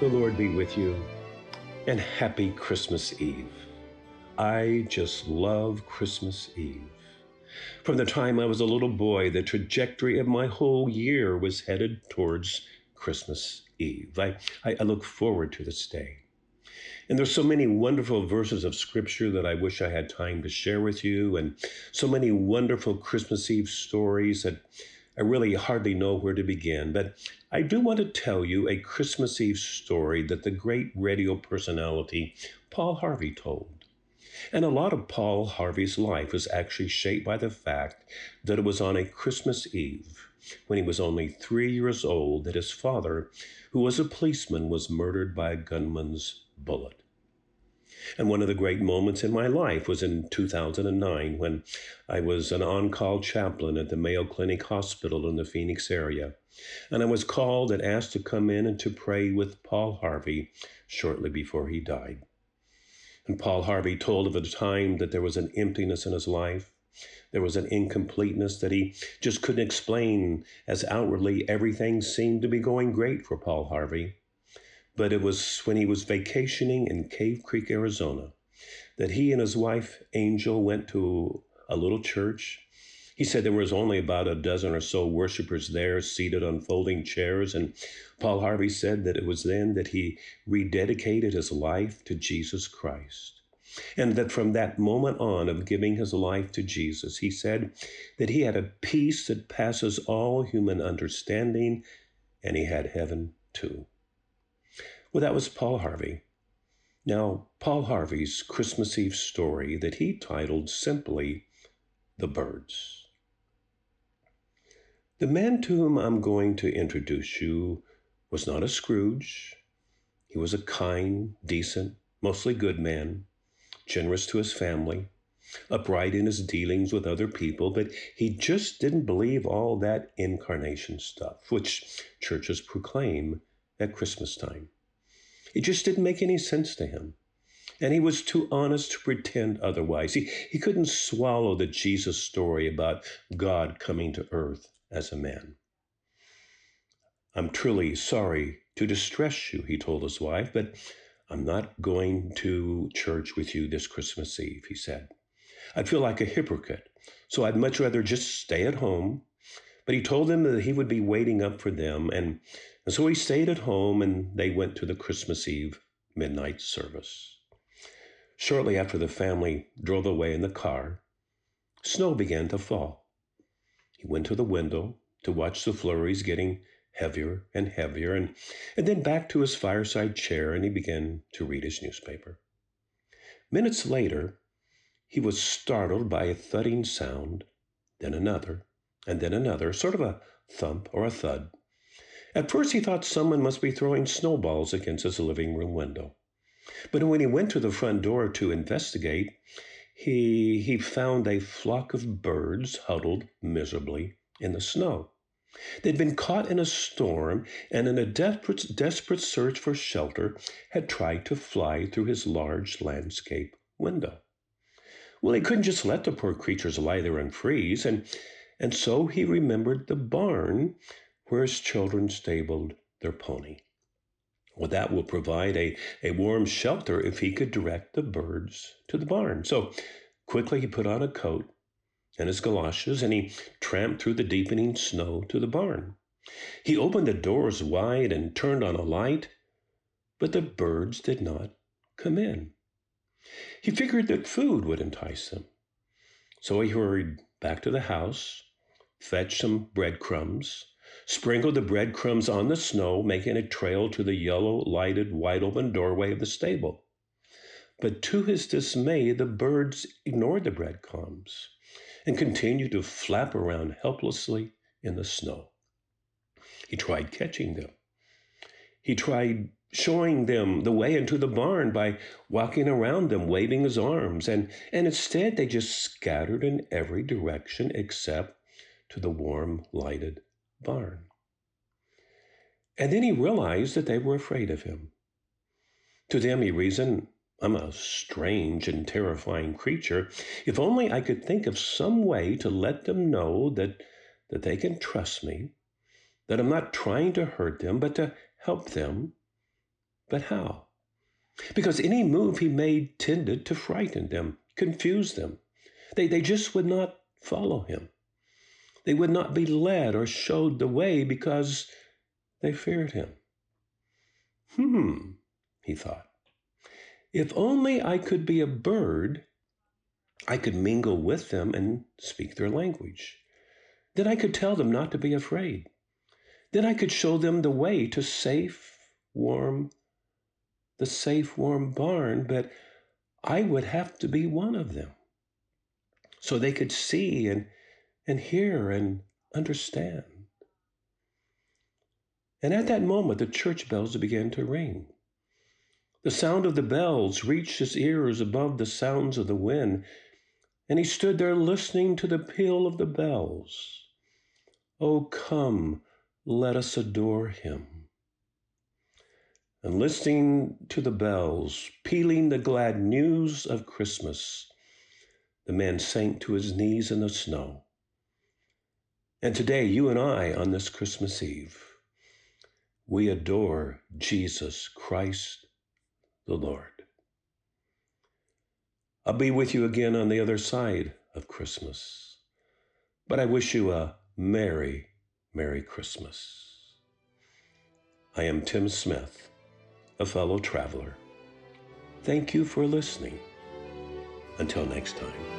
The Lord be with you, and happy Christmas Eve. I just love Christmas Eve. From the time I was a little boy, the trajectory of my whole year was headed towards Christmas Eve. I, I, I look forward to this day. And there's so many wonderful verses of scripture that I wish I had time to share with you, and so many wonderful Christmas Eve stories that I really hardly know where to begin. But I do want to tell you a Christmas Eve story that the great radio personality Paul Harvey told. And a lot of Paul Harvey's life was actually shaped by the fact that it was on a Christmas Eve, when he was only three years old, that his father, who was a policeman, was murdered by a gunman's bullet. And one of the great moments in my life was in 2009 when I was an on call chaplain at the Mayo Clinic Hospital in the Phoenix area. And I was called and asked to come in and to pray with Paul Harvey shortly before he died. And Paul Harvey told of a time that there was an emptiness in his life. There was an incompleteness that he just couldn't explain, as outwardly everything seemed to be going great for Paul Harvey. But it was when he was vacationing in Cave Creek, Arizona, that he and his wife, Angel, went to a little church. He said there was only about a dozen or so worshipers there seated on folding chairs. And Paul Harvey said that it was then that he rededicated his life to Jesus Christ. And that from that moment on of giving his life to Jesus, he said that he had a peace that passes all human understanding, and he had heaven too. Well, that was Paul Harvey. Now, Paul Harvey's Christmas Eve story that he titled simply The Birds. The man to whom I'm going to introduce you was not a Scrooge. He was a kind, decent, mostly good man, generous to his family, upright in his dealings with other people, but he just didn't believe all that incarnation stuff, which churches proclaim at Christmas time. It just didn't make any sense to him. And he was too honest to pretend otherwise. He, he couldn't swallow the Jesus story about God coming to earth as a man. I'm truly sorry to distress you, he told his wife, but I'm not going to church with you this Christmas Eve, he said. I'd feel like a hypocrite, so I'd much rather just stay at home. But he told them that he would be waiting up for them, and and so he stayed at home and they went to the Christmas Eve midnight service. Shortly after the family drove away in the car, snow began to fall. He went to the window to watch the flurries getting heavier and heavier, and, and then back to his fireside chair and he began to read his newspaper. Minutes later, he was startled by a thudding sound, then another, and then another, sort of a thump or a thud. At first, he thought someone must be throwing snowballs against his living room window. But when he went to the front door to investigate, he, he found a flock of birds huddled miserably in the snow. They'd been caught in a storm and, in a desperate, desperate search for shelter, had tried to fly through his large landscape window. Well, he couldn't just let the poor creatures lie there and freeze, and, and so he remembered the barn where his children stabled their pony. Well, that will provide a, a warm shelter if he could direct the birds to the barn. So quickly he put on a coat and his galoshes and he tramped through the deepening snow to the barn. He opened the doors wide and turned on a light, but the birds did not come in. He figured that food would entice them. So he hurried back to the house, fetched some breadcrumbs, sprinkle the breadcrumbs on the snow, making a trail to the yellow lighted, wide open doorway of the stable. But to his dismay, the birds ignored the breadcrumbs and continued to flap around helplessly in the snow. He tried catching them. He tried showing them the way into the barn by walking around them, waving his arms, and, and instead they just scattered in every direction except to the warm, lighted barn. And then he realized that they were afraid of him. To them, he reasoned, I'm a strange and terrifying creature. If only I could think of some way to let them know that, that they can trust me, that I'm not trying to hurt them, but to help them, But how? Because any move he made tended to frighten them, confuse them. They, they just would not follow him. They would not be led or showed the way because they feared him. Hmm, he thought. If only I could be a bird, I could mingle with them and speak their language. Then I could tell them not to be afraid. Then I could show them the way to safe, warm, the safe, warm barn, but I would have to be one of them. So they could see and, and hear and understand. And at that moment, the church bells began to ring. The sound of the bells reached his ears above the sounds of the wind, and he stood there listening to the peal of the bells. Oh, come, let us adore him. And listening to the bells, pealing the glad news of Christmas, the man sank to his knees in the snow. And today, you and I, on this Christmas Eve, we adore Jesus Christ the Lord. I'll be with you again on the other side of Christmas, but I wish you a Merry, Merry Christmas. I am Tim Smith, a fellow traveler. Thank you for listening. Until next time.